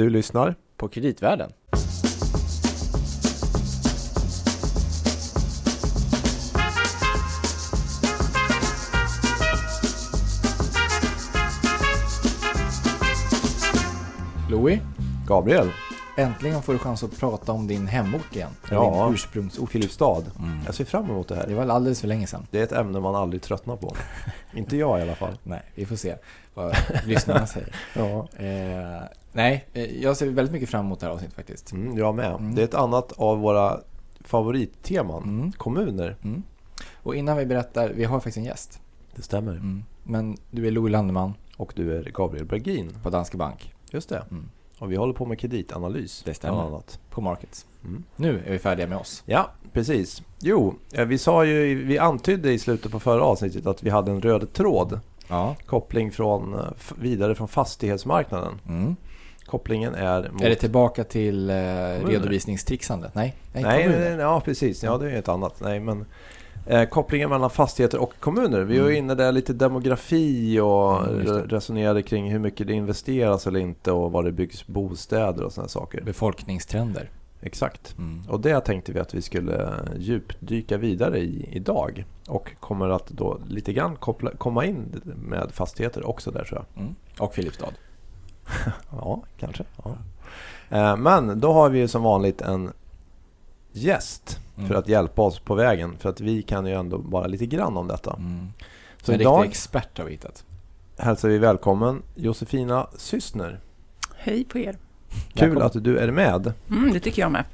Du lyssnar på Kreditvärlden. Louis, Gabriel. Äntligen får du chans att prata om din hemort igen. Ja. Din ursprungsort. Filipstad. Mm. Jag ser fram emot det Det här. var alldeles för länge sedan. Det är ett ämne man aldrig tröttnar på. Inte jag i alla fall. Nej, vi får se vad lyssnarna säger. Ja. Eh, nej, eh, jag ser väldigt mycket fram emot det här avsnittet faktiskt. Mm, jag med. Mm. Det är ett annat av våra favoritteman. Mm. Kommuner. Mm. Och innan vi berättar, vi har faktiskt en gäst. Det stämmer. Mm. Men du är Louis Landeman Och du är Gabriel Bergin. på Danske Bank. Just det. Och vi håller på med kreditanalys. Det stämmer. annat. På Markets. Mm. Nu är vi färdiga med oss. Ja, precis. Jo, eh, vi sa ju, vi antydde i slutet på förra avsnittet att vi hade en röd tråd. Ja. Koppling från, eh, vidare från fastighetsmarknaden. Mm. Kopplingen är mot... Är det tillbaka till eh, redovisningstrixandet? Nej, nej, Nej, nej, ja precis. Ja, det är ett annat. Nej, men eh, kopplingen mellan fastigheter och kommuner. Vi var Mm. inne där lite demografi och Mm, resonerade kring hur mycket det investeras eller inte och var det byggs bostäder och sådana saker. Befolkningstrender. Exakt. Mm. Och det tänkte vi att vi skulle djupdyka vidare i idag. Och kommer att då lite grann koppla, komma in med fastigheter också där tror jag. Mm. Och Filipstad. Ja, kanske. Ja. Eh, Men då har vi ju som vanligt en gäst Mm. för att hjälpa oss på vägen. För att vi kan ju ändå bara lite grann om detta. Mm. Så en idag riktig expert har vi hittat. hälsar vi välkommen Josefina Systner. Hej på er. Kul Välkommen. att du är med. Mm, det tycker jag med.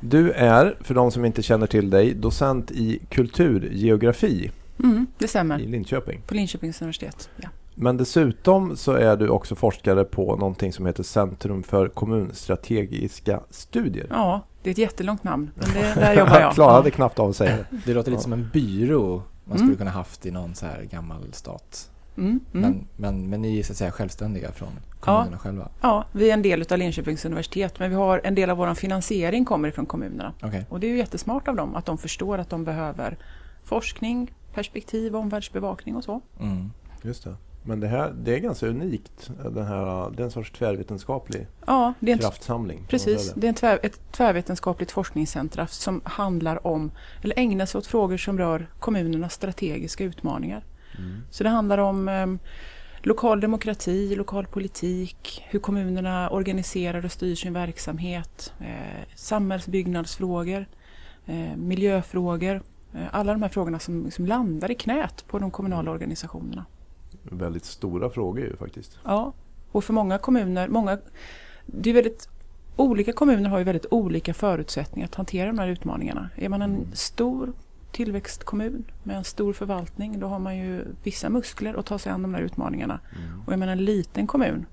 Du är, för de som inte känner till dig, docent i kulturgeografi Mm, det stämmer. i Linköping. På Linköpings universitet. Ja. Men dessutom så är du också forskare på någonting som heter Centrum för kommunstrategiska studier. ja, det är ett jättelångt namn, men det, där jobbar jag. klarade ja. knappt av att säga det. Låter lite Ja. som en byrå man Mm. skulle kunna haft i någon så här gammal stat. Mm, mm. Men, men, men ni är så att säga självständiga från kommunerna själva? ja, vi är en del av Linköpings universitet, men vi har en del av vår finansiering kommer ifrån kommunerna. Okej. Och det är ju jättesmart av dem att de förstår att de behöver forskning, perspektiv, omvärldsbevakning och så. Mm. Just det. Men det här det är ganska unikt. Den här, en sorts tvärvetenskaplig Ja, det är en kraftsamling. Precis, det. är en tvär, ett tvärvetenskapligt forskningscentra som handlar om, eller ägnar sig åt frågor som rör kommunernas strategiska utmaningar. Mm. Så det handlar om eh, lokal demokrati, lokal politik, hur kommunerna organiserar och styr sin verksamhet, eh, samhällsbyggnadsfrågor, eh, miljöfrågor. Eh, alla de här frågorna som, som landar i knät på de kommunala organisationerna. Väldigt stora frågor ju faktiskt. Ja, och för många kommuner, många, det är väldigt, olika kommuner har ju väldigt olika förutsättningar att hantera de här utmaningarna. Är man en Mm. stor tillväxtkommun med en stor förvaltning då har man ju vissa muskler att ta sig an de här utmaningarna. Mm. Och är man en liten kommun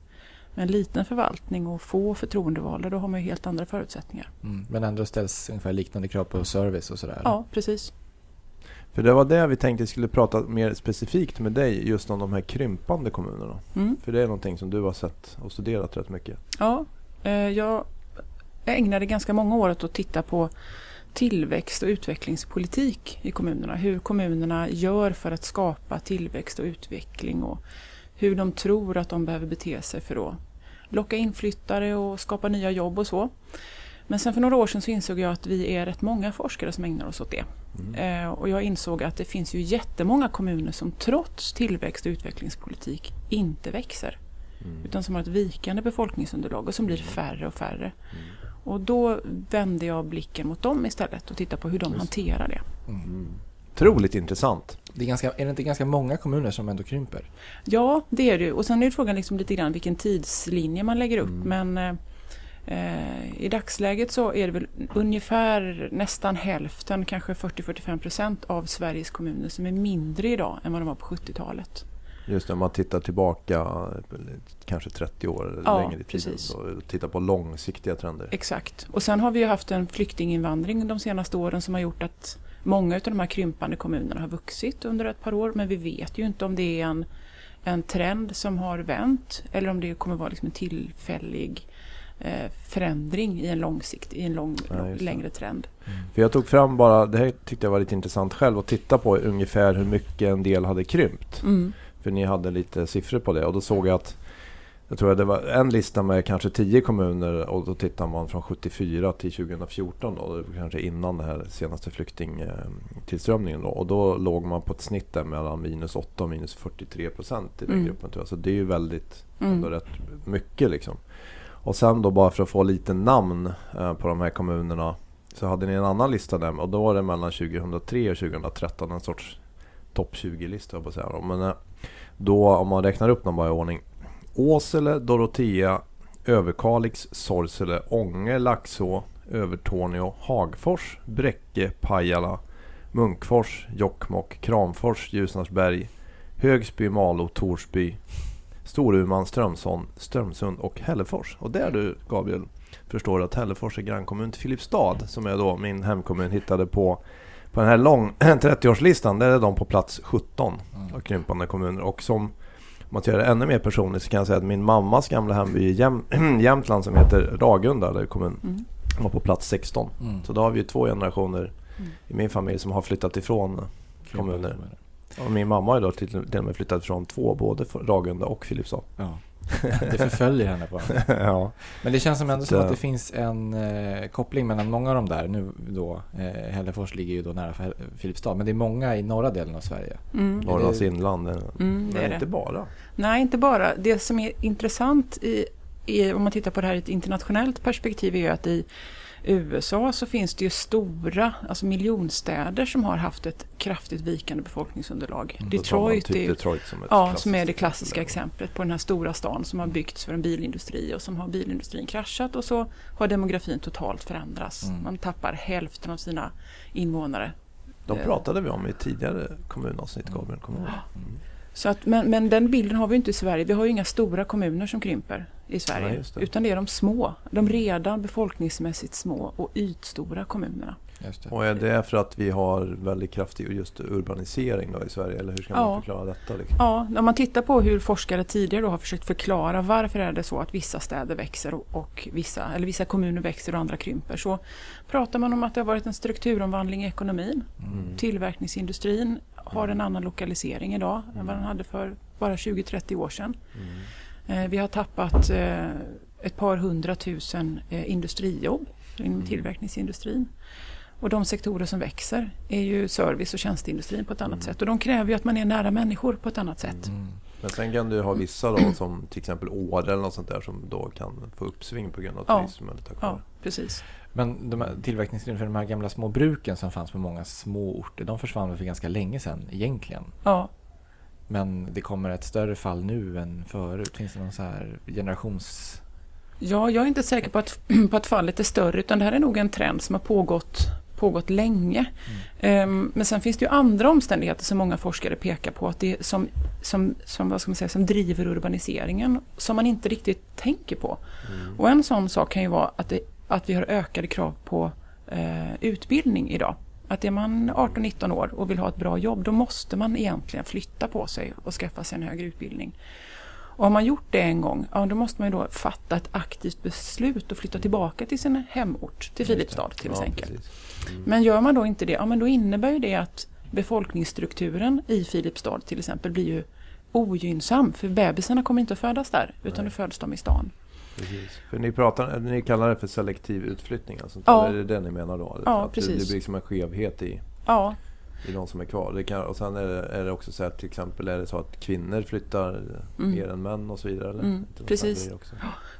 med en liten förvaltning och få förtroendevalda då har man ju helt andra förutsättningar. Mm. Men ändå ställs ungefär liknande krav på service och sådär? Ja, precis. För det var det vi tänkte skulle prata mer specifikt med dig just om de här krympande kommunerna. Mm. För det är någonting som du har sett och studerat rätt mycket. Ja, eh, jag ägnade ganska många år åt att titta på tillväxt och utvecklingspolitik i kommunerna. Hur kommunerna gör för att skapa tillväxt och utveckling och hur de tror att de behöver bete sig för att locka inflyttare och skapa nya jobb och så. Men sen för några år sedan så insåg jag att vi är rätt många forskare som ägnar oss åt det. Mm. Eh, och jag insåg att det finns ju jättemånga kommuner som trots tillväxt och utvecklingspolitik inte växer. Mm. Utan som har ett vikande befolkningsunderlag och som blir färre och färre. Mm. Och då vände jag blicken mot dem istället och tittade på hur de Just. hanterar det. Mm. Mm. Otroligt intressant. Det är, ganska, är det inte ganska många kommuner som ändå krymper? Ja, det är det ju. Och sen är det frågan liksom lite grann vilken tidslinje man lägger upp. Mm. Men eh, i dagsläget så är det väl ungefär nästan hälften, kanske 40-45 procent av Sveriges kommuner som är mindre idag än vad de var på 70-talet. Just det, om man tittar tillbaka eh, kanske 30 år eller Ja, längre i tiden. Och tittar på långsiktiga trender. Exakt. Och sen har vi ju haft en flyktinginvandring de senaste åren som har gjort att många av de här krympande kommunerna har vuxit under ett par år. Men vi vet ju inte om det är en, en trend som har vänt eller om det kommer vara liksom en tillfällig eh, förändring i en långsikt, i en lång, Ja, längre trend. För jag tog fram bara, det här tyckte jag var lite intressant själv, att titta på ungefär hur mycket en del hade krympt. Mm. För ni hade lite siffror på det och då såg jag att Jag tror att det var en lista med kanske 10 kommuner och då tittar man från 74 till 2014 då. Kanske innan den här senaste flyktingtillströmningen då. Och då låg man på ett snitt där mellan minus 8 och minus 43 procent i den Mm. gruppen. Så det är ju väldigt, Mm. ändå rätt mycket liksom. Och sen då bara för att få lite namn eh, på de här kommunerna så hade ni en annan lista där och då var det mellan 2003 och 2013 en sorts topp 20-lista jag på att säga. Men eh, då om man räknar upp dem bara i ordning. Åsele, Dorotea, Överkalix, Sorsele, Ånge, Laxå, Övertorneå, Hagfors, Bräcke, Pajala, Munkfors, Jokkmokk, Kramfors, Ljusnarsberg, Högsby, Malå, Torsby, Storuman, Strömsholm, Strömsund och Hällefors. Och där du Gabriel förstår att Hällefors är grannkommun till Filipstad som är då min hemkommun hittade på på den här lång 30-årslistan där är de på plats 17 Mm. av krympande kommuner. Och som om man göra det ännu mer personligt så kan jag säga att min mammas gamla hemby i Jäm Jämtland som heter Ragunda där kommun Mm. var på plats 16. Mm. Så då har vi ju två generationer Mm. i min familj som har flyttat ifrån kommuner. Och min mamma har ju då till, till och med flyttat ifrån två, både Ragunda och Filipstad. Ja. Det förföljer henne på ja. Men det känns som ändå som Så- att det finns en eh, koppling mellan många av de där. Nu då, eh, Hällefors ligger ju då nära Filipstad. Men det är många i norra delen av Sverige. Mm. Norrlands det- inland. eh, Mm, det men det. inte bara. Nej, inte bara. Det som är intressant i, i, om man tittar på det här i ett internationellt perspektiv är ju att i USA så finns det ju stora, alltså miljonstäder som har haft ett kraftigt vikande befolkningsunderlag. Mm. Detroit typ är Detroit som Ja, som är det klassiska exempel. exemplet på den här stora stan som har byggts för en bilindustri och som har bilindustrin kraschat och så har demografin totalt förändrats. Mm. Man tappar hälften av sina invånare. De Eh. pratade vi om i tidigare kommunavsnitt, Gabriel. Kommer ihåg? Så att, men, men den bilden har vi inte i Sverige. Vi har ju inga stora kommuner som krymper i Sverige. Just det. utan det är de små, de redan befolkningsmässigt små och ytstora kommunerna. Just det. Och är det för att vi har väldigt kraftig just urbanisering då i Sverige? Eller hur ska Ja. man förklara detta? Liksom? Ja, när man tittar på hur forskare tidigare då har försökt förklara varför är det så att vissa städer växer och, och vissa, eller vissa kommuner växer och andra krymper så pratar man om att det har varit en strukturomvandling i ekonomin. Mm. Tillverkningsindustrin har en annan lokalisering idag än vad den hade för bara 20-30 år sedan. Mm. Eh, Vi har tappat eh, ett par hundratusen eh, industrijobb inom Mm. tillverkningsindustrin. Och de sektorer som växer är ju service och tjänsteindustrin på ett annat Mm. sätt. Och de kräver ju att man är nära människor på ett annat sätt. Mm. Men sen kan du ha vissa då som till exempel Åre eller något sånt där som då kan få uppsving på grund av Ja. turism eller tack Ja, precis. Men de här tillverkningsindustrin för de här gamla små bruken som fanns på många små orter, de försvann väl för ganska länge sedan egentligen. Ja, Men det kommer ett större fall nu än förut. Finns det någon så här generations... Ja, jag är inte säker på att, på att fallet är större utan det här är nog en trend som har pågått, pågått länge. Ehm, men sen finns det ju andra omständigheter som många forskare pekar på att det som, som, som, vad ska man säga, som driver urbaniseringen som man inte riktigt tänker på. Mm. Och en sån sak kan ju vara att, det, att vi har ökade krav på eh, utbildning idag. Att är man 18-19 år och vill ha ett bra jobb då måste man egentligen flytta på sig och skaffa sig en högre utbildning. Och har man gjort det en gång, ja, då måste man då fatta ett aktivt beslut och flytta tillbaka till sin hemort, till Filipstad till Ja, exempel. precis. Mm. Men gör man då inte det, ja men då innebär det att befolkningsstrukturen i Filipstad till exempel blir ju ogynnsam. För bebisarna kommer inte att födas där, utan Nej. då föds de i stan. Precis. För ni, pratar, ni kallar det för selektiv utflyttning alltså? Ja. Är det det ni menar då? Ja, att Det, precis. det blir liksom en skevhet i, Ja, i de som är kvar. Det kan, och sen är det, är det också så att till exempel är det så att kvinnor flyttar Mm. mer än män och så vidare? Eller? Mm, precis.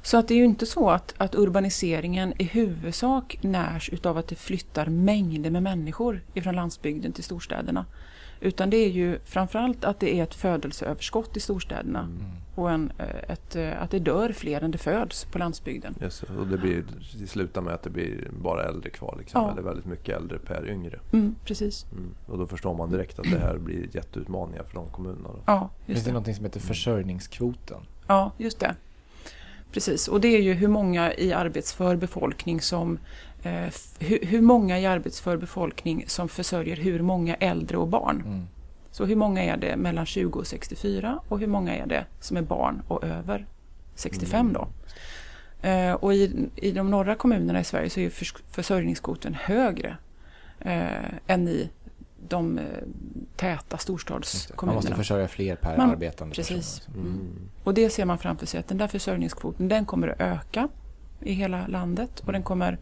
så att det är ju inte så att, att urbaniseringen i huvudsak närs utav att det flyttar mängder med människor ifrån landsbygden till storstäderna. Utan det är ju framförallt att det är ett födelseöverskott i storstäderna Mm. Och en, eh, ett, eh, att det dör fler än det föds på landsbygden. Just. Och det, blir, det slutar med att det blir bara äldre kvar. Liksom, Ja. Eller väldigt mycket äldre per yngre. Mm, precis. Mm. Och då förstår man direkt att det här blir jätteutmaningar för de kommunerna. Då. Ja, Finns just det det. någonting som heter försörjningskvoten? Ja, just det. Precis, och det är ju hur många i arbetsför befolkning som eh, hur, hur många i arbetsför befolkning som försörjer hur många äldre och barn. Mm. Så hur många är det mellan 20 och 64 och hur många är det som är barn och över 65 då? Eh, och i, i de norra kommunerna i Sverige så är försörjningskvoten högre eh, än i de eh, täta det. Man storstadskommunerna. måste försörja fler per Man- arbetande precis. person. liksom. Mm. Och det ser man framför sig att den där försörjningskvoten den kommer att öka i hela landet och den kommer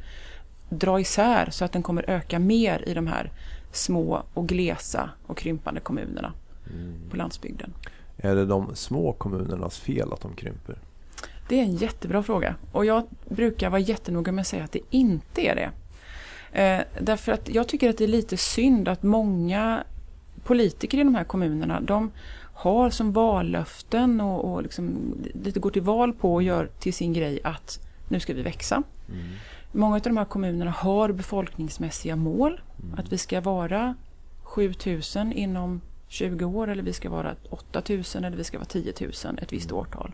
dra isär så att den kommer öka mer i de här små och glesa och krympande kommunerna Mm. på landsbygden. Är det de små kommunernas fel att de krymper? Det är en jättebra fråga och jag brukar vara jättenoga med att säga att det inte är det. Eh, därför att jag tycker att det är lite synd att många politiker i de här kommunerna de har som vallöften och, och liksom lite går till val på och gör till sin grej att nu ska vi växa. Mm. Många av de här kommunerna har befolkningsmässiga mål. Mm. Att vi ska vara 7000 inom 20 år eller vi ska vara 8000 eller vi ska vara 10 000 ett visst årtal.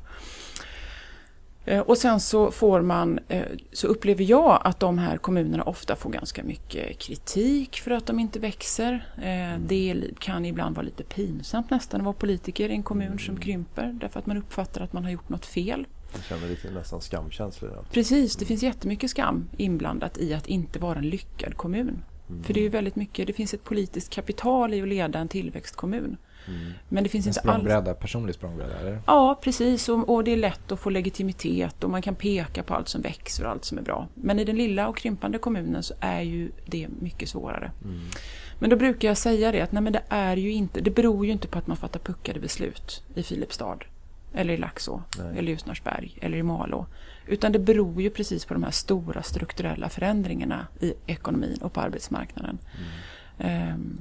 Eh, Och sen så får man, eh, så upplever jag att de här kommunerna ofta får ganska mycket kritik för att de inte växer. Eh, Det kan ibland vara lite pinsamt nästan att vara politiker i en kommun som krymper därför att man uppfattar att man har gjort något fel. Jag känner lite nästan skamkänslor. Precis, det finns jättemycket skam inblandat i att inte vara en lyckad kommun. Mm. För det är ju väldigt mycket, det finns ett politiskt kapital i att leda en tillväxtkommun. Mm. Men det finns En inte alls... personlig språngbräda, eller? Ja, precis. Och, och det är lätt att få legitimitet och man kan peka på allt som växer och allt som är bra. Men i den lilla och krympande kommunen så är ju det mycket svårare. Mm. Men då brukar jag säga det att nej, men det är ju inte, det beror ju inte på att man fattar puckade beslut i Filipstad. Eller i Laxå, Nej. eller Ljusnarsberg, eller i Malå. Utan det beror ju precis på de här stora strukturella förändringarna i ekonomin och på arbetsmarknaden. Mm. Ehm,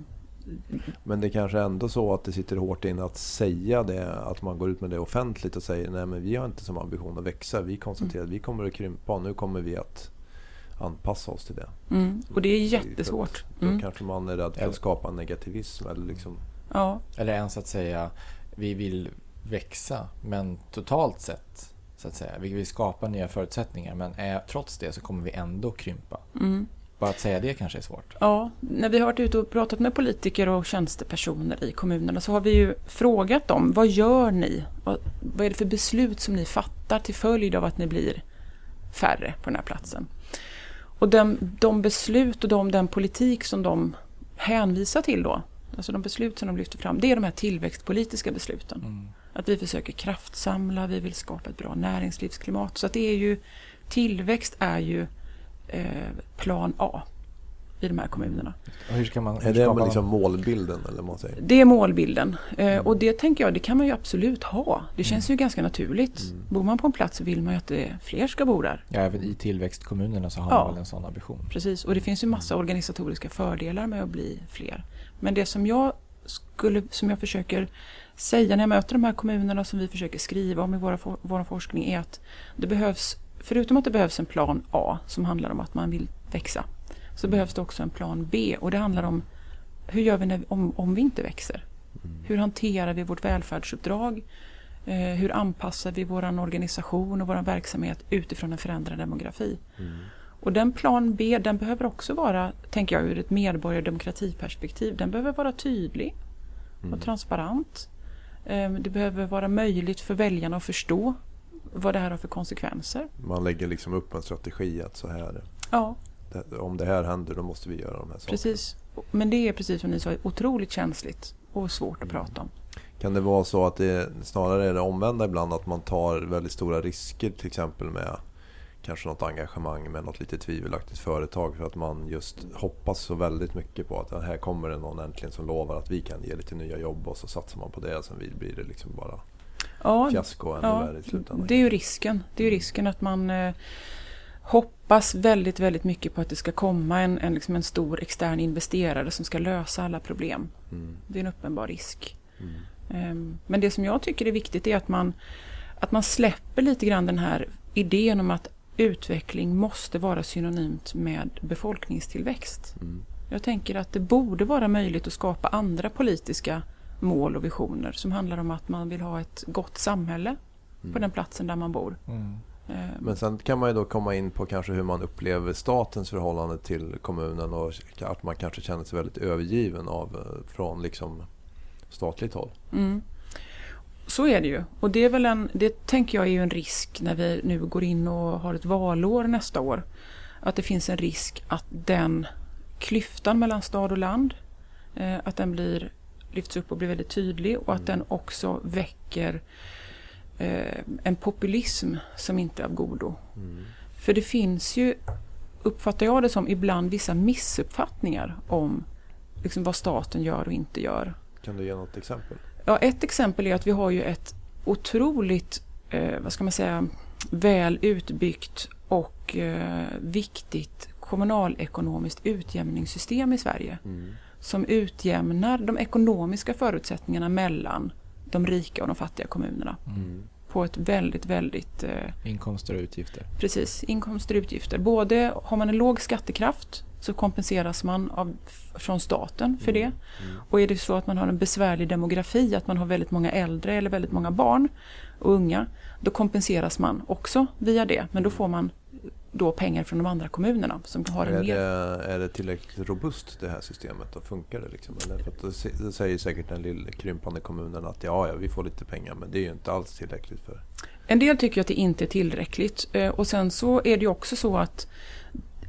Men det kanske är ändå så att det sitter hårt in att säga det, att man går ut med det offentligt och säger nej men vi har inte som ambition att växa. Vi konstaterar att vi kommer att krympa och nu kommer vi att anpassa oss till det. mm, och det är att jättesvårt. Då Mm, kanske man är rädd för att skapa negativism. Eller liksom, ja, Eller ens att säga vi vill växa men totalt sett så att säga. Vi vill skapa nya förutsättningar men är, trots det så kommer vi ändå krympa. mm. Bara att säga det kanske är svårt. Ja, när vi har varit ute och pratat med politiker och tjänstepersoner i kommunerna så har vi ju frågat dem, vad gör ni? Vad, vad är det för beslut som ni fattar till följd av att ni blir färre på den här platsen? Och de, de beslut och de, den politik som de hänvisar till då, alltså de beslut som de lyfter fram, det är de här tillväxtpolitiska besluten. Mm. Att vi försöker kraftsamla, vi vill skapa ett bra näringslivsklimat. Så att det är ju, tillväxt är ju eh, plan A i de här kommunerna. Hur ska man... hur är det man- liksom målbilden? Eller man säger? Det är målbilden. Eh, och det tänker jag, det kan man ju absolut ha. Det känns ju ganska naturligt. Mm. Bor man på en plats så vill man ju att det, fler ska bo där. Ja, även i tillväxtkommunerna så har Ja. man väl en sån ambition. Precis, och det finns ju massa organisatoriska fördelar med att bli fler. Men det som jag, skulle, som jag försöker säga när jag möter de här kommunerna som vi försöker skriva om i våra, vår forskning är att det behövs, förutom att det behövs en plan A som handlar om att man vill växa, så behövs det också en plan B och det handlar om hur gör vi när, om, om vi inte växer? Mm. Hur hanterar vi vårt välfärdsuppdrag? Eh, hur anpassar vi vår organisation och vår verksamhet utifrån en förändrad demografi? Mm. Och den plan B den behöver också vara, tänker jag ur ett medborgardemokratiperspektiv, den behöver vara tydlig Mm. och transparent. Eh, Det behöver vara möjligt för väljarna att förstå vad det här har för konsekvenser. Man lägger liksom upp en strategi att så här, Ja, om det här händer då måste vi göra de här sakerna. precis. Men det är precis som ni sa, otroligt känsligt och svårt att prata om. Kan det vara så att det snarare är det omvända ibland att man tar väldigt stora risker till exempel med kanske något engagemang med något lite tvivelaktigt företag för att man just hoppas så väldigt mycket på att här kommer det någon äntligen som lovar att vi kan ge lite nya jobb och så satsar man på det och sen blir det liksom bara Ja, fiasko ännu ja, värre i slutändan. det är ju risken. Det är ju risken att man eh, hoppas väldigt, väldigt mycket på att det ska komma en, en, liksom en stor extern investerare som ska lösa alla problem. Mm, Det är en uppenbar risk. mm, Ehm, Men det som jag tycker är viktigt är att man, att man släpper lite grann den här idén om att utveckling måste vara synonymt med befolkningstillväxt. mm, Jag tänker att det borde vara möjligt att skapa andra politiska mål och visioner som handlar om att man vill ha ett gott samhälle på mm. den platsen där man bor. Mm. Ehm, Men sen kan man ju då komma in på kanske hur man upplever statens förhållande till kommunen och att man kanske känner sig väldigt övergiven av, eh, från liksom statligt håll. Mm. Så är det ju. Och det är väl en, det tänker jag är ju en risk när vi nu går in och har ett valår nästa år. Att det finns en risk att den klyftan mellan stad och land Eh, att den blir, lyfts upp och blir väldigt tydlig och att Mm. den också väcker eh, en populism som inte är av godo. Mm. För det finns ju, uppfattar jag det som, ibland vissa missuppfattningar om liksom, vad staten gör och inte gör. Kan du ge något exempel? Ja, ett exempel är att vi har ju ett otroligt, eh, vad ska man säga, väl utbyggt och eh, viktigt kommunalekonomiskt utjämningssystem i Sverige Mm. som utjämnar de ekonomiska förutsättningarna mellan de rika och de fattiga kommunerna Mm. På ett väldigt, väldigt eh, Inkomster och utgifter. Precis, inkomster och utgifter. Både har man en låg skattekraft så kompenseras man av, från staten för det. Mm. Och är det så att man har en besvärlig demografi, att man har väldigt många äldre eller väldigt många barn och unga, då kompenseras man också via det. Men då får man då pengar från de andra kommunerna som har en Är, mer... det, är det tillräckligt robust det här systemet? Och funkar det liksom? Eller för att det, säger säkert den lilla krympande kommunen att ja, ja, vi får lite pengar men det är ju inte alls tillräckligt för... En del tycker att det inte är tillräckligt. Eh, Och sen så är det ju också så att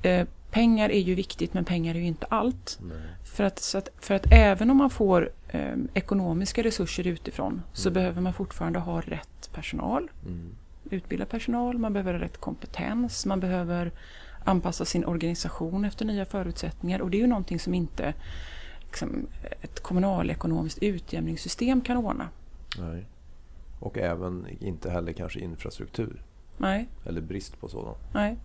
eh, pengar är ju viktigt men pengar är ju inte allt. Nej. För att, så att, för att även om man får eh, ekonomiska resurser utifrån så Mm. behöver man fortfarande ha rätt personal, Mm. Utbildad personal, man behöver rätt kompetens, man behöver anpassa sin organisation efter nya förutsättningar och det är ju någonting som inte liksom, ett kommunalekonomiskt utjämningssystem kan ordna. Nej. Och även inte heller kanske infrastruktur. Nej, Eller brist på sådan. nej.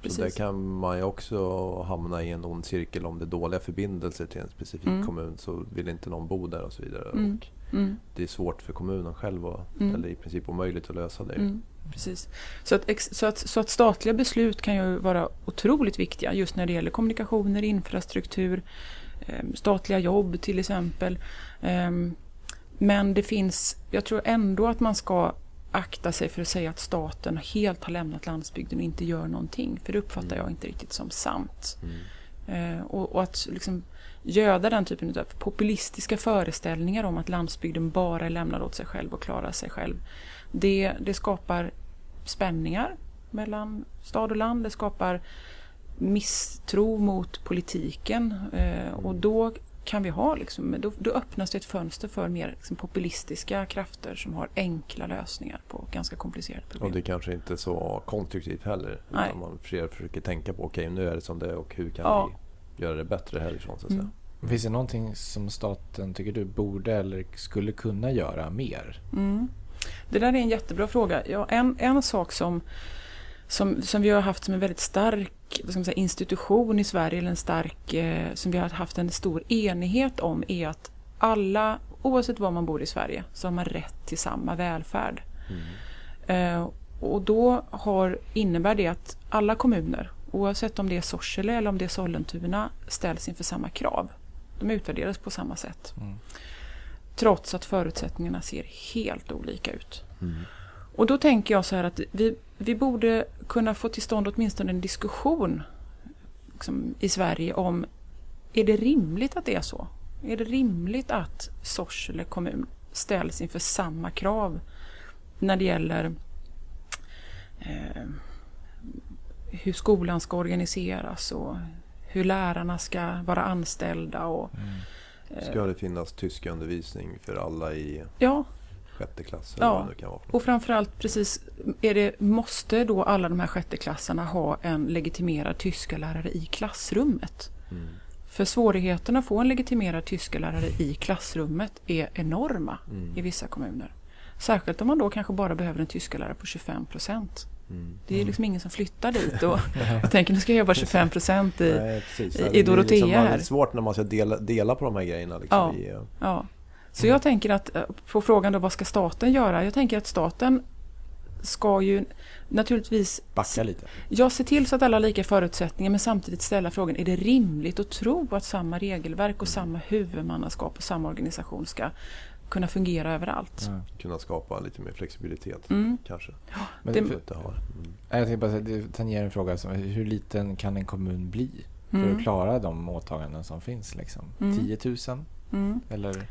Så Precis. där kan man ju också hamna i en ond cirkel om det är dåliga förbindelser till en specifik Mm. kommun så vill inte någon bo där och så vidare. Mm. Mm. det är svårt för kommunen själv att, Mm. eller i princip omöjligt att lösa det. Mm, precis. Så att, så, att, så att statliga beslut kan ju vara otroligt viktiga just när det gäller kommunikationer, infrastruktur, eh, statliga jobb till exempel. Ehm, men det finns, jag tror ändå att man ska akta sig för att säga att staten helt har lämnat landsbygden och inte gör någonting. För det uppfattar Mm. jag inte riktigt som sant. Mm. Eh, och, och att liksom göda den typen av populistiska föreställningar om att landsbygden bara är lämnad åt sig själv och klarar sig själv. Det, det skapar spänningar mellan stad och land. Det skapar misstro mot politiken. Eh, och då kan vi ha liksom, då, då öppnas det ett fönster för mer liksom, populistiska krafter som har enkla lösningar på ganska komplicerade problem. Och det kanske inte är så konstruktivt heller. Nej. Utan man försöker, försöker tänka på okej nu är det som det är och hur kan Ja. vi göra det bättre härifrån så att säga. Mm. Finns det någonting som staten tycker du borde eller skulle kunna göra mer? Mm. Det där är en jättebra fråga. Ja, en, en sak som, som, som vi har haft som en väldigt stark vad ska man säga, institution i Sverige, eller en stark, eh, som vi har haft en stor enighet om, är att alla, oavsett var man bor i Sverige, så har man rätt till samma välfärd. Mm. Eh, och då har, innebär det att alla kommuner, oavsett om det är Sorsele eller om det är Sollentuna, ställs inför samma krav. De utvärderas på samma sätt. Mm. Trots att förutsättningarna ser helt olika ut. Mm. Och då tänker jag så här att vi, vi borde kunna få till stånd åtminstone en diskussion liksom, i Sverige om är det rimligt att det är så? Är det rimligt att Sorsele kommun ställs inför samma krav när det gäller eh, hur skolan ska organiseras och hur lärarna ska vara anställda och Mm. eh, Ska det finnas tyska undervisning för alla i ja, sjätte klass? Ja. det kan vara. Och framförallt precis, är det, måste då alla de här sjätteklassarna ha en legitimerad tyskalärare i klassrummet? Mm. För svårigheterna att få en legitimerad tyskalärare i klassrummet är enorma Mm. i vissa kommuner. Särskilt om man då kanske bara behöver en tyskalärare på 25 procent. Mm. Det är liksom ingen som flyttar dit och tänker nu ska jag jobba 25 procent i... Nej, i- Dorotea liksom. Det är svårt när man ska dela, dela på de här grejerna. Liksom, Ja. i, Ja. Så jag tänker att, eh, på frågan då vad ska staten göra? Jag tänker att staten ska ju naturligtvis Backa lite. Jag ser till så att alla har lika förutsättningar men samtidigt ställa frågan, är det rimligt att tro att samma regelverk och samma huvudmannaskap och samma organisation ska kunna fungera överallt? Ja. kunna skapa lite mer flexibilitet. Mm. Kanske. Men Det- det har. Mm. jag tänkte bara, säga, det tangerar en fråga som hur liten kan en kommun bli för Mm. att klara de åtaganden som finns? Liksom? Mm. 10 000? Mm. Eller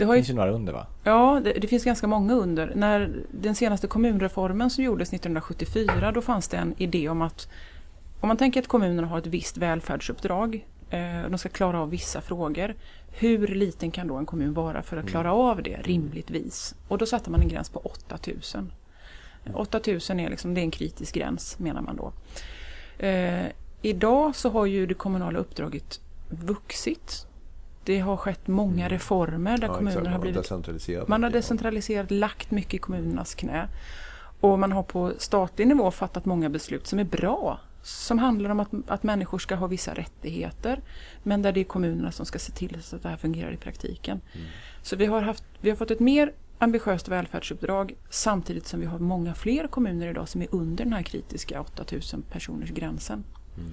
Det det har ju, finns ju några under va? ja, det, det finns ganska många under. När den senaste kommunreformen som gjordes 1974 då fanns det en idé om att om man tänker att kommunerna har ett visst välfärdsuppdrag Eh, de ska klara av vissa frågor. Hur liten kan då en kommun vara för att klara av det rimligtvis? Och då satte man en gräns på 8000. 8000 är, liksom, det är en kritisk gräns menar man då. Eh, idag så har ju det kommunala uppdraget vuxit. Det har skett många reformer där Ja, kommuner exakt. har blivit decentraliserat man har decentraliserat, lagt mycket i kommunernas knä. Och man har på statlig nivå fattat många beslut som är bra. Som handlar om att, att människor ska ha vissa rättigheter. Men där det är kommunerna som ska se till så att det här fungerar i praktiken. Mm. Så vi har, haft, vi har fått ett mer ambitiöst välfärdsuppdrag samtidigt som vi har många fler kommuner idag som är under den här kritiska 8000 personers gränsen. Mm.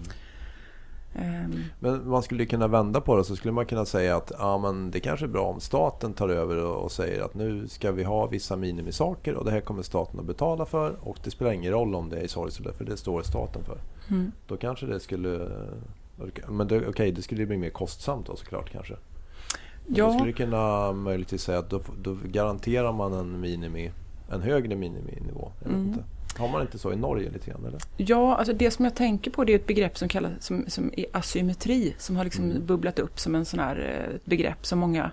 Ehm, Men man skulle kunna vända på det så skulle man kunna säga att ja, men det kanske är bra om staten tar över och, säger att nu ska vi ha vissa minimisaker och det här kommer staten att betala för och det spelar ingen roll om det är i Sorsele för det står staten för. mm. Då kanske det skulle... Men det, okej, det skulle bli mer kostsamt då såklart kanske. Men Då Ja. skulle kunna möjligtvis säga att då, då garanterar man en minimi, en högre miniminivå. Jag Mm. inte. Har man inte så i Norge lite grann eller? Ja, alltså det som jag tänker på det är ett begrepp som kallas som, som är asymmetri som har liksom Mm. bubblat upp som en sån här eh, ett begrepp som många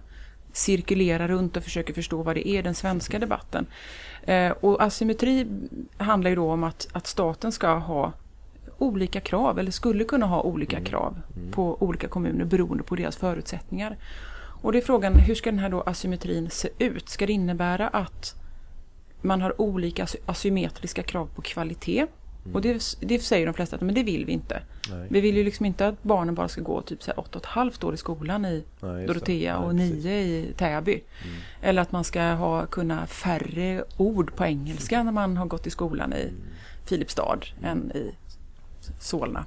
cirkulerar runt och försöker förstå vad det är i den svenska debatten. Eh, och asymmetri handlar ju då om att, att staten ska ha olika krav eller skulle kunna ha olika Mm. krav Mm. på olika kommuner beroende på deras förutsättningar. Och det är frågan, hur ska den här då asymmetrin se ut? Ska det innebära att man har olika asy- asymmetriska krav på kvalitet? Mm. Och det, det säger de flesta att men det vill vi inte. Nej. Vi vill ju liksom inte att barnen bara ska gå typ så här åtta och ett halvt år i skolan i Nej. Dorotea och Nej, precis. nio i Täby. Mm. Eller att man ska ha, kunna färre ord på engelska när man har gått i skolan i Mm. Filipstad än i Solna.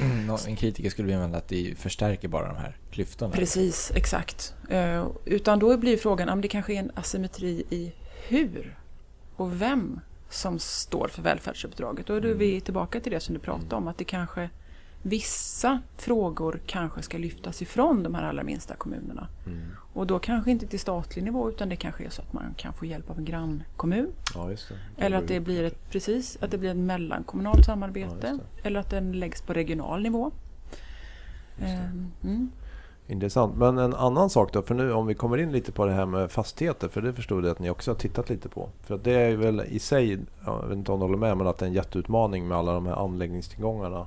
En, en kritiker skulle mena att det förstärker bara de här klyftorna. Precis, exakt. Eh, utan då blir frågan om det kanske är en asymmetri i hur och vem som står för välfärdsuppdraget. Då är Mm. vi tillbaka till det som du pratade om, att det kanske vissa frågor kanske ska lyftas ifrån de här allra minsta kommunerna. Mm. Och då kanske inte till statlig nivå utan det kanske är så att man kan få hjälp av en grannkommun. Ja. Eller att det blir ett, precis, att det blir ett mellankommunalt samarbete. Ja, eller att den läggs på regional nivå. Ehm, Mm. Intressant. Men en annan sak då, för nu om vi kommer in lite på det här med fastigheter, för det förstod jag att ni också har tittat lite på. För att det är väl i sig, jag vet inte om du håller med, men att det är en jätteutmaning med alla de här anläggningstillgångarna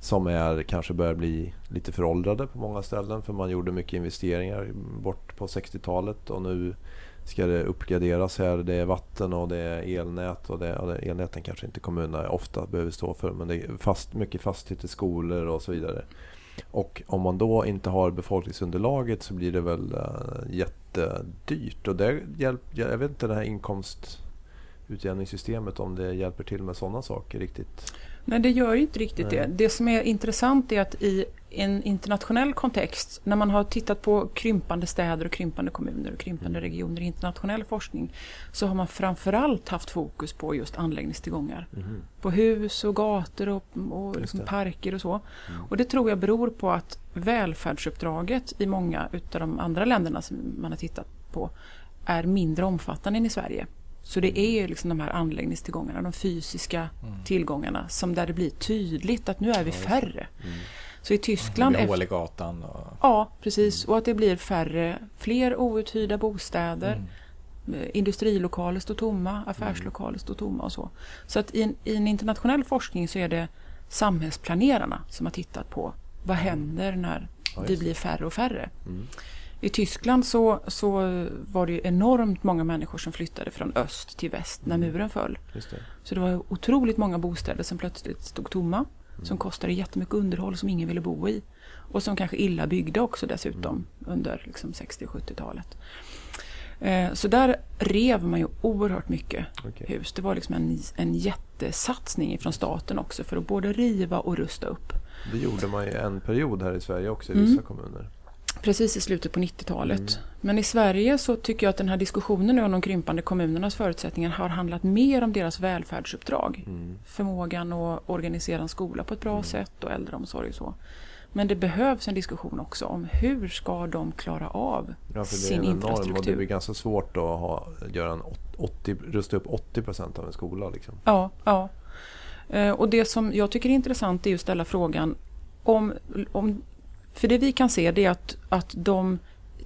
som är, kanske börjar bli lite föråldrade på många ställen för man gjorde mycket investeringar bort på 60-talet och nu ska det uppgraderas här. Det är vatten och det är elnät och det, och det elnäten kanske inte kommunerna ofta behöver stå för men det är fast, mycket fastigheter, skolor och så vidare. Och om man då inte har befolkningsunderlaget så blir det väl eh, jättedyrt. Och det hjälp, jag vet inte det här inkomstutjämningssystemet om det hjälper till med sådana saker riktigt. Nej, det gör ju inte riktigt Nej. det. Det som är intressant är att i en internationell kontext, när man har tittat på krympande städer och krympande kommuner och krympande Mm. regioner i internationell forskning, så har man framförallt haft fokus på just anläggningstillgångar. Mhm. På hus och gator och, och liksom parker och så. Mm. Och det tror jag beror på att välfärdsuppdraget i många utav de andra länderna som man har tittat på är mindre omfattande än i Sverige. Så det är liksom de här anläggningstillgångarna, de fysiska Mm. tillgångarna som där det blir tydligt att nu är vi färre. Mm. Så i Tyskland... hål i gatan och... Ja, precis. Och att det blir färre, fler outhyrda bostäder. Mm. Eh, Industrilokaler står tomma, affärslokaler står tomma och så. Så att i en, i en internationell forskning så är det samhällsplanerarna som har tittat på vad händer när vi blir färre och färre. Mm. I Tyskland så, så var det ju enormt många människor som flyttade från öst till väst när Mm. muren föll. Det. Så det var otroligt många bostäder som plötsligt stod tomma. Mm. Som kostade jättemycket underhåll som ingen ville bo i. Och som kanske illa byggda också dessutom under liksom 60 och 70-talet. Eh, så där rev man ju oerhört mycket Okej. hus. Det var liksom en, en jättesatsning från staten också för att både riva och rusta upp. Det gjorde man ju en period här i Sverige också i Mm. vissa kommuner. Precis i slutet på 90-talet. Mm. Men i Sverige så tycker jag att den här diskussionen nu om de krympande kommunernas förutsättningar har handlat mer om deras välfärdsuppdrag. Mm. Förmågan att organisera en skola på ett bra Mm. sätt och äldreomsorg och så. Men det behövs en diskussion också om hur ska de klara av Ja, för det är sin och det infrastruktur. blir ganska svårt att ha, göra en åt- 80, rusta upp 80 procent av en skola. Liksom. Ja, ja. Eh, Och det som jag tycker är intressant är att ställa frågan om, om För det vi kan se det är att, att de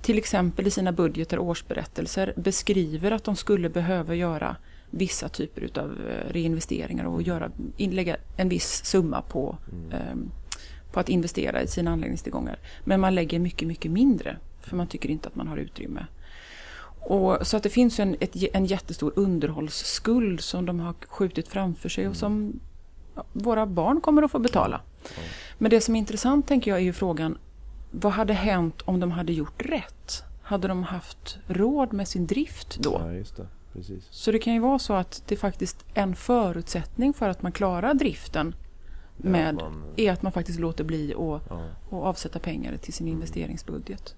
till exempel i sina budgeter och årsberättelser beskriver att de skulle behöva göra vissa typer utav eh, reinvesteringar och göra, lägga en viss summa på, Mm. eh, på att investera i sina anläggningstillgångar. Men man lägger mycket, mycket mindre för man tycker inte att man har utrymme. Och, så att det finns en, ett, en jättestor underhållsskuld som de har skjutit framför sig och som ja, våra barn kommer att få betala. Ja. Men det som är intressant tänker jag är ju frågan vad hade hänt om de hade gjort rätt? Hade de haft råd med sin drift då? Ja, just det. Precis. Så det kan ju vara så att det faktiskt är en förutsättning för att man klarar driften Ja, med man- är att man faktiskt låter bli att ja. avsätta pengar till sin investeringsbudget.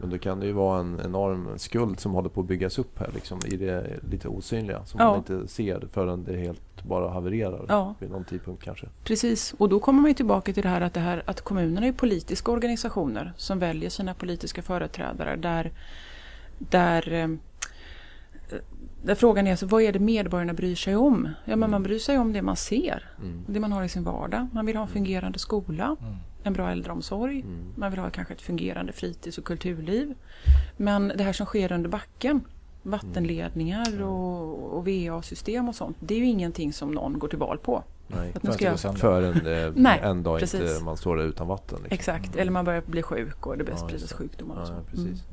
Men då kan det ju vara en enorm skuld som håller på att byggas upp här liksom, i det lite osynliga som Ja. man inte ser förrän det helt bara havererar Ja. vid någon tidpunkt kanske. Precis, och då kommer man ju tillbaka till det här att, det här, att kommunerna är politiska organisationer som väljer sina politiska företrädare där, där, eh, där frågan är alltså, vad är det medborgarna bryr sig om? Ja, men man bryr sig om det man ser, Mm. det man har i sin vardag. Man vill ha en fungerande skola, Mm. En bra äldreomsorg, Mm. man vill ha kanske ett fungerande fritids och kulturliv. Men det här som sker under backen, vattenledningar Mm. och, och VA-system och sånt, det är ju ingenting som någon går till val på. Nej. Att nu För ska jag. Förrän eh, Nej, en dag precis. inte man står där utan vatten. Liksom. Exakt, eller man börjar bli sjuk och det börjar Ja, spridas sjukdomar och Ja, så. Mm. precis.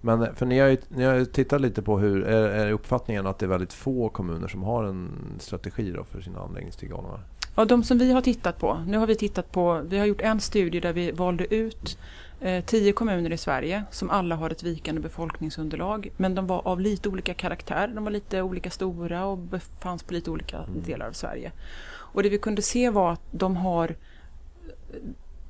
Men eh, för ni har, ju, ni har ju tittat lite på hur, är, är uppfattningen att det är väldigt få kommuner som har en strategi då för sina anläggningstillgångar? Ja, de som vi har tittat på, nu har vi tittat på, vi har gjort en studie där vi valde ut eh, tio kommuner i Sverige som alla har ett vikande befolkningsunderlag. Men de var av lite olika karaktär, de var lite olika stora och befanns på lite olika Mm. delar av Sverige. Och det vi kunde se var att de har eh,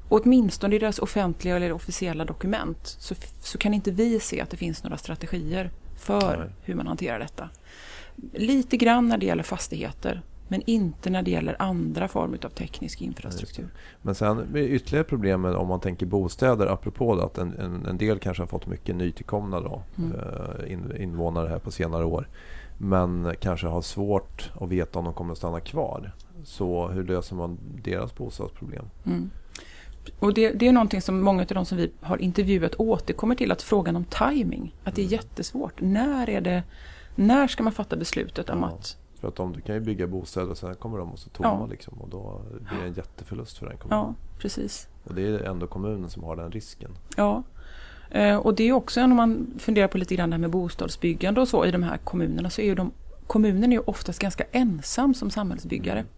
Åtminstone i deras offentliga eller officiella dokument så, så kan inte vi se att det finns några strategier för Nej. hur man hanterar detta. Lite grann när det gäller fastigheter men inte när det gäller andra former av teknisk infrastruktur. Men sen ytterligare problem om man tänker bostäder apropå det, att en, en, en del kanske har fått mycket nytillkomna då, Mm. eh, in, invånare här på senare år. Men kanske har svårt att veta om de kommer att stanna kvar. Så hur löser man deras bostadsproblem? Mm. Och det, det är någonting som många av de som vi har intervjuat återkommer till, att frågan om timing, att det är Mm. jättesvårt. När, är det, när ska man fatta beslutet om Ja. att... För att om du kan ju bygga bostäder och sen kommer de att stå tomma Ja. liksom, och då blir det en jätteförlust för den kommunen. Ja, precis. Och det är ändå kommunen som har den risken. Ja. Eh, och det är också, om man funderar på lite grann det här med bostadsbyggande och så i de här kommunerna, så är ju de, kommunen är ju oftast ganska ensam som samhällsbyggare. Mm.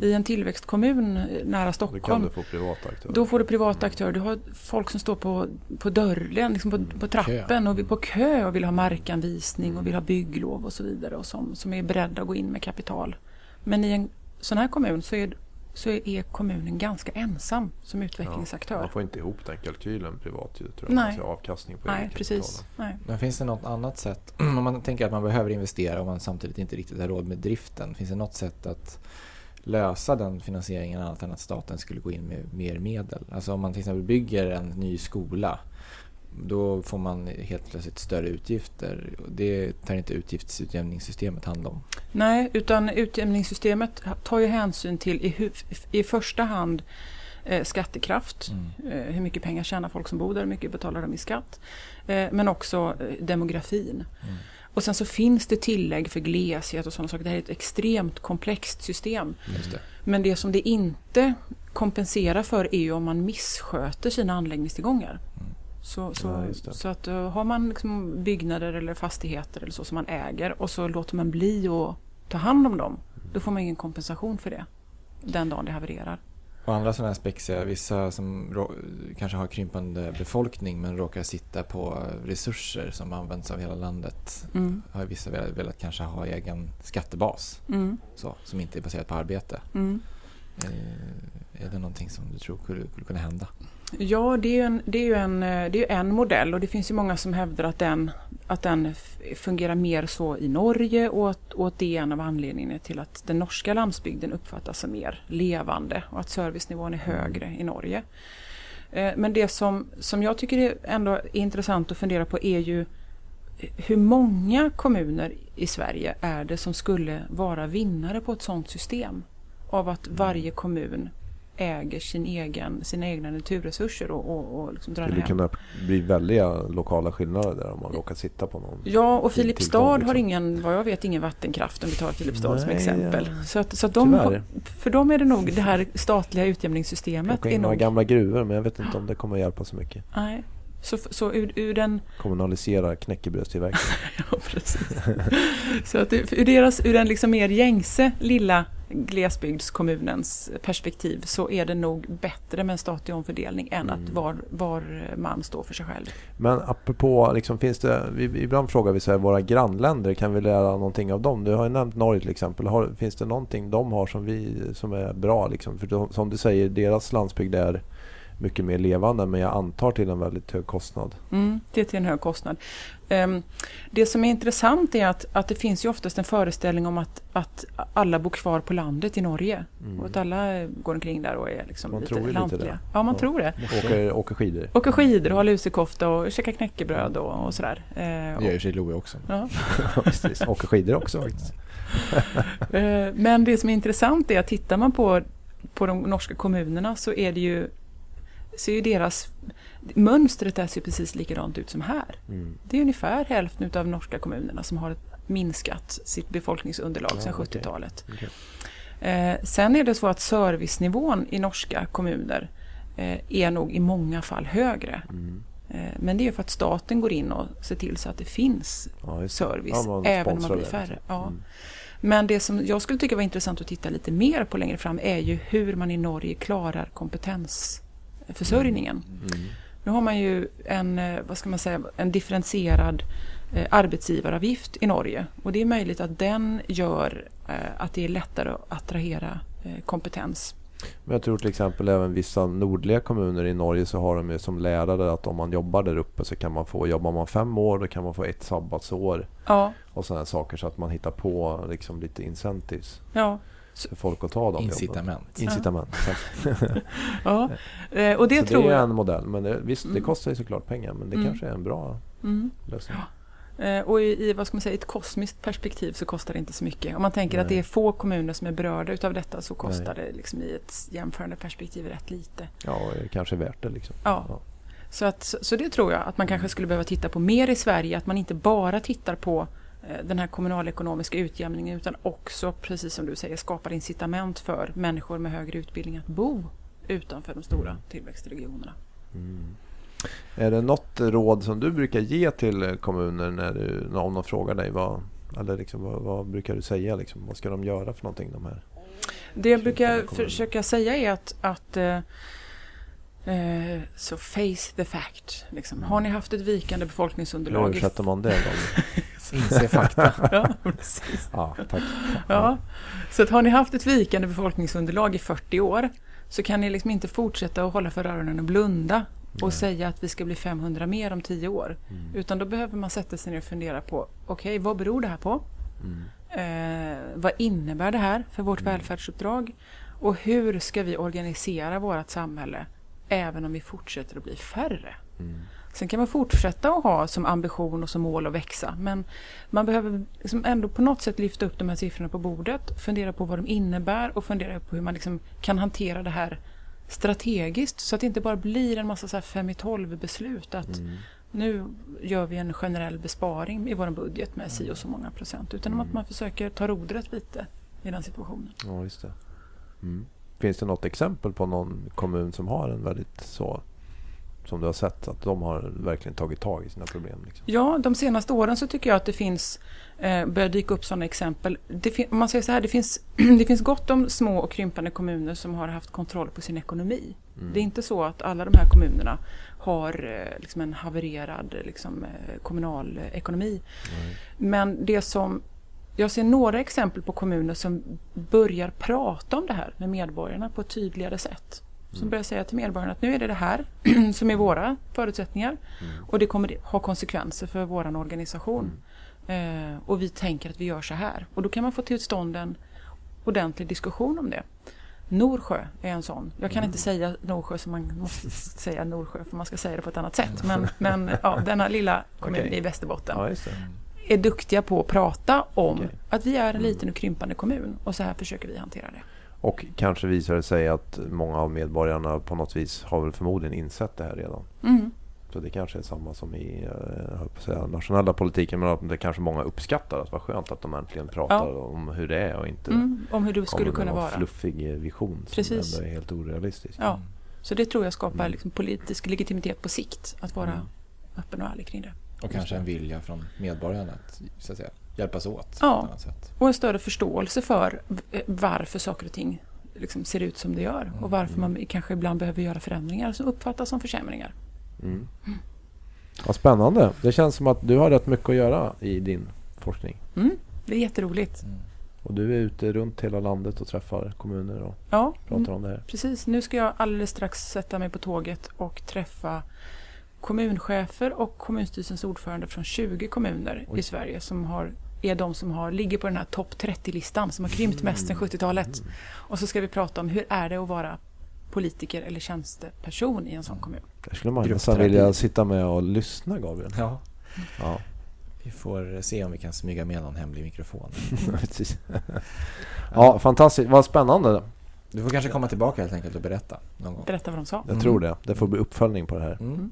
I en tillväxtkommun nära Då kan Stockholm, du få privata aktörer. Då får du privata aktörer. Du har folk som står på, på dörren, liksom på, på trappen och på kö och vill ha markanvisning och vill ha bygglov och så vidare. Och som, som är beredda att gå in med kapital. Men i en sån här kommun så är, så är kommunen ganska ensam som utvecklingsaktör. Man får inte ihop den kalkylen privat tror jag. Nej. Ha avkastning på Nej, precis. Nej. Men finns det något annat sätt? Om man tänker att man behöver investera och man samtidigt inte riktigt har råd med driften. Finns det något sätt att lösa den finansieringen annat än att staten skulle gå in med mer medel? Alltså om man till exempel bygger en ny skola då får man helt plötsligt större utgifter. Det tar inte utgiftsutjämningssystemet hand om. Nej, utan utjämningssystemet tar ju hänsyn till i, i första hand eh, skattekraft. Mm. Eh, hur mycket pengar tjänar folk som bor där, hur mycket betalar de i skatt. Eh, men också eh, demografin. Mm. Och sen så finns det tillägg för gleshet och sådana saker. Det här är ett extremt komplext system. Just det. Men det som det inte kompenserar för är ju om man missköter sina anläggningstillgångar. Mm. Så, så, Ja, så att uh, har man liksom byggnader eller fastigheter eller så som man äger och så låter man bli att ta hand om dem. Då får man ingen kompensation för det den dagen det havererar. Och andra sådana aspekter, är vissa som kanske har krympande befolkning men råkar sitta på resurser som används av hela landet. Mm. Har vissa velat, velat kanske ha egen skattebas Mm. så, som inte är baserad på arbete. Mm. Eh, är det någonting som du tror skulle, skulle kunna hända? Ja, det är ju en, det är en, eh, det är en modell och det finns ju många som hävdar att den, att den fungerar mer så i Norge och att, och att det är en av anledningarna till att den norska landsbygden uppfattas som mer levande och att servicenivån är högre i Norge. Eh, Men det som, som jag tycker är ändå är intressant att fundera på är ju hur många kommuner i Sverige är det som skulle vara vinnare på ett sådant system? Av att varje kommun äger sin egen, sina egna naturresurser och, och, och liksom drar Det hem. kunna bli väldiga lokala skillnader där om man råkar sitta på någon. Ja, och Filipstad tillgång, har liksom. ingen, vad jag vet, ingen vattenkraft om vi tar Filipstad som exempel. ja. Så, att, så att de har, för dem är det nog det här statliga utjämningssystemet. Plocka Är in några nog, gamla gruvor men jag vet inte om det kommer hjälpa så mycket. nej. Så, så ur, ur den Kommunalisera knäckebrödstillverkningen. Ja, precis. Så att ur, deras, ur den liksom mer gängse lilla glesbygdskommunens perspektiv så är det nog bättre med en statlig omfördelning än att Mm. var, var man står för sig själv. Men apropå, liksom, finns det, vi, ibland frågar vi så här, våra grannländer, kan vi lära någonting av dem? Du har ju nämnt Norge till exempel. Har, finns det någonting de har som, vi, som är bra? Liksom? För de, som du säger, deras landsbygd är mycket mer levande men jag antar till en väldigt hög kostnad. Mm, det är till en hög kostnad. Ehm, det som är intressant är att, att det finns ju oftast en föreställning om att, att alla bor kvar på landet i Norge. Mm. Och att alla går omkring där och är liksom Man lite tror lite lantliga. det. Ja, man Ja. tror det. Åker, åker skidor. Åker skidor och har lusekofta och käkar knäckebröd och, och sådär. Eh, Det gör ju sig Louie också. ja. Åker skidor också faktiskt. Eh, Men det som är intressant är att tittar man på, på de norska kommunerna så är det ju så är ju deras mönstret där ser precis likadant ut som här. Mm. Det är ungefär hälften av de norska kommunerna som har minskat sitt befolkningsunderlag Ja, sedan okej. 70-talet. Okej. Eh, sen är det så att servicenivån i norska kommuner eh, är nog i många fall högre. Mm. Eh, men det är för att staten går in och ser till så att det finns Ja, service, Ja, även om man blir färre. liksom. Mm. Men det som jag skulle tycka var intressant att titta lite mer på längre fram är ju hur man i Norge klarar kompetensförsörjningen. Mm. Nu har man ju en, eh, vad ska man säga, en differentierad eh, arbetsgivaravgift i Norge och det är möjligt att den gör eh, att det är lättare att attrahera kompetens. Men jag tror till exempel även vissa nordliga kommuner i Norge så har de ju som lärare att om man jobbar där uppe så kan man få, jobbar man fem år då kan man få ett sabbatsår Ja, och sådana saker så att man hittar på liksom lite incentives ja, för folk att ta de jobben. Incitament. Incitament. ja. Eh, och det så tror det är jag. en modell. Men det, visst, det Mm. kostar ju såklart pengar men det Mm. kanske är en bra Mm. lösning. Eh, Och i, vad ska man säga, ett kosmiskt perspektiv så kostar det inte så mycket. Om man tänker att Nej. det är få kommuner som är berörda utav detta så kostar det liksom i ett jämförande perspektiv rätt lite. Ja, kanske är värt det liksom. Ja. Ja. Så, att, så- det tror jag att man kanske skulle behöva titta på mer i Sverige. Att man inte bara tittar på den här kommunalekonomiska utjämningen utan också, precis som du säger, skapar incitament för människor med högre utbildning att bo utanför de stora tillväxtregionerna. Mm. Är det något råd som du brukar ge till kommuner när du, om de frågar dig? Vad, eller liksom, vad, vad brukar du säga? Liksom? Vad ska de göra för någonting? De här? Det jag brukar försöka säga är att, att eh, eh, så face the fact. Liksom. Har ni haft ett vikande Hur befolkningsunderlag? i- översätter man det? Inse fakta. ja, precis. ja, tack. Ja. Så att har ni haft ett vikande befolkningsunderlag i 40 år så kan ni liksom inte fortsätta att hålla för öronen och blunda och Nej. säga att vi ska bli 500 mer om 10 år. Mm. Utan då behöver man sätta sig ner och fundera på, okej, vad beror det här på? Mm. Eh, vad innebär det här för vårt Mm. välfärdsuppdrag? Och hur ska vi organisera vårt samhälle även om vi fortsätter att bli färre? Mm. Sen kan man fortsätta att ha som ambition och som mål att växa. Men man behöver liksom ändå på något sätt lyfta upp de här siffrorna på bordet. Fundera på vad de innebär och fundera på hur man liksom kan hantera det här strategiskt. Så att det inte bara blir en massa så här 5 i 12 beslut. Att Mm. nu gör vi en generell besparing i vår budget med si och så många procent. Utan att man försöker ta rodret lite i den situationen. Ja, just det. Mm. Finns det något exempel på någon kommun som har en väldigt så som du har sett att de har verkligen tagit tag i sina problem? Liksom? Ja, de senaste åren så tycker jag att det finns eh, börjar dyka upp sådana exempel. Det om man säger så här, det finns, det finns gott om små och krympande kommuner som har haft kontroll på sin ekonomi. Mm. Det är inte så att alla de här kommunerna har eh, liksom en havererad liksom, eh, kommunal eh, ekonomi. Nej. Men det som jag ser några exempel på kommuner som börjar prata om det här med medborgarna på ett tydligare sätt. Som Mm. börjar säga till medborgarna att nu är det det här som är våra förutsättningar Mm. och det kommer ha konsekvenser för vår organisation. Eh, och vi tänker att vi gör så här. Och då kan man få till stånd en ordentlig diskussion om det. Norsjö är en sån. Jag kan Mm. inte säga Norsjö som man måste säga Norsjö för man ska säga det på ett annat sätt. Men, men ja, denna lilla kommun Okej. i Västerbotten Ja, är duktiga på att prata om Okej. att vi är en Mm. liten och krympande kommun och så här försöker vi hantera det. Och kanske visar det sig att många av medborgarna på något vis har väl förmodligen insett det här redan. Mm. Så det kanske är samma som i eh, säga, nationella politiken men att det kanske många uppskattar. Att vad skönt att de äntligen pratar Ja. om hur det är och inte Mm. Om hur kommer skulle kunna vara. fluffig eh, vision Precis. som ändå är helt orealistisk. Ja. Så det tror jag skapar Mm. liksom politisk legitimitet på sikt. Att vara Mm. öppen och ärlig kring det. Och kanske en vilja från medborgarna att, så att säga, hjälpas åt Ja. Och en större förståelse för varför saker och ting liksom ser ut som det gör. Och varför man kanske ibland behöver göra förändringar som uppfattas som försämringar. Mm. Vad spännande. Det känns som att du har rätt mycket att göra i din forskning. Mm. Det är jätteroligt. Mm. Och du är ute runt hela landet och träffar kommuner och Ja, pratar mm. om det här. precis. Nu ska jag alldeles strax sätta mig på tåget och träffa kommunchefer och kommunstyrelsens ordförande från 20 kommuner Oj. i Sverige som har, är de som har, ligger på den här topp 30-listan som har krympt mest sedan 70-talet. Och så ska vi prata om hur är det att vara politiker eller tjänsteperson i en sån kommun. Där skulle man nästan vilja sitta med och lyssna Gabriel. Ja, Ja, vi får se om vi kan smyga med någon hemlig mikrofon. precis. ja, fantastiskt. Vad spännande. Du får kanske komma tillbaka helt enkelt och berätta någon gång. Berätta vad de sa. Jag Mm. tror det. Det får bli uppföljning på det här. Mm.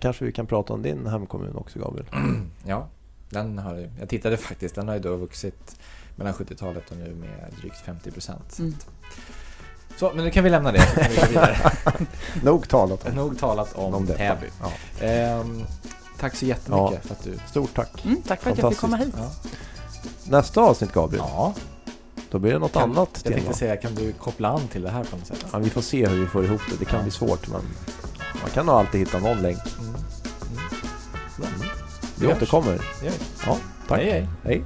Kanske vi kan prata om din hemkommun också Gabriel. Ja, den har, jag tittade faktiskt. Den har ju då vuxit mellan 70-talet och nu med drygt 50 procent. Mm. Så, men nu kan vi lämna det. Så kan vi gå vidare. Nog talat om, Nog talat om, om. Täby. Ja. Ehm, tack så jättemycket Ja. för att du... Stort tack. Mm, tack för att jag fick komma hit. Ja. Nästa avsnitt Gabriel, ja. då blir det något Kan, annat jag tema. tänkte säga, kan du koppla an till det här på något sätt? Ja, vi får se hur vi får ihop det. Det kan Ja. bli svårt men man kan nog alltid hitta någon länk. Mm. Vi återkommer. Det gör vi. Ja, tack. Hej, hej. hej.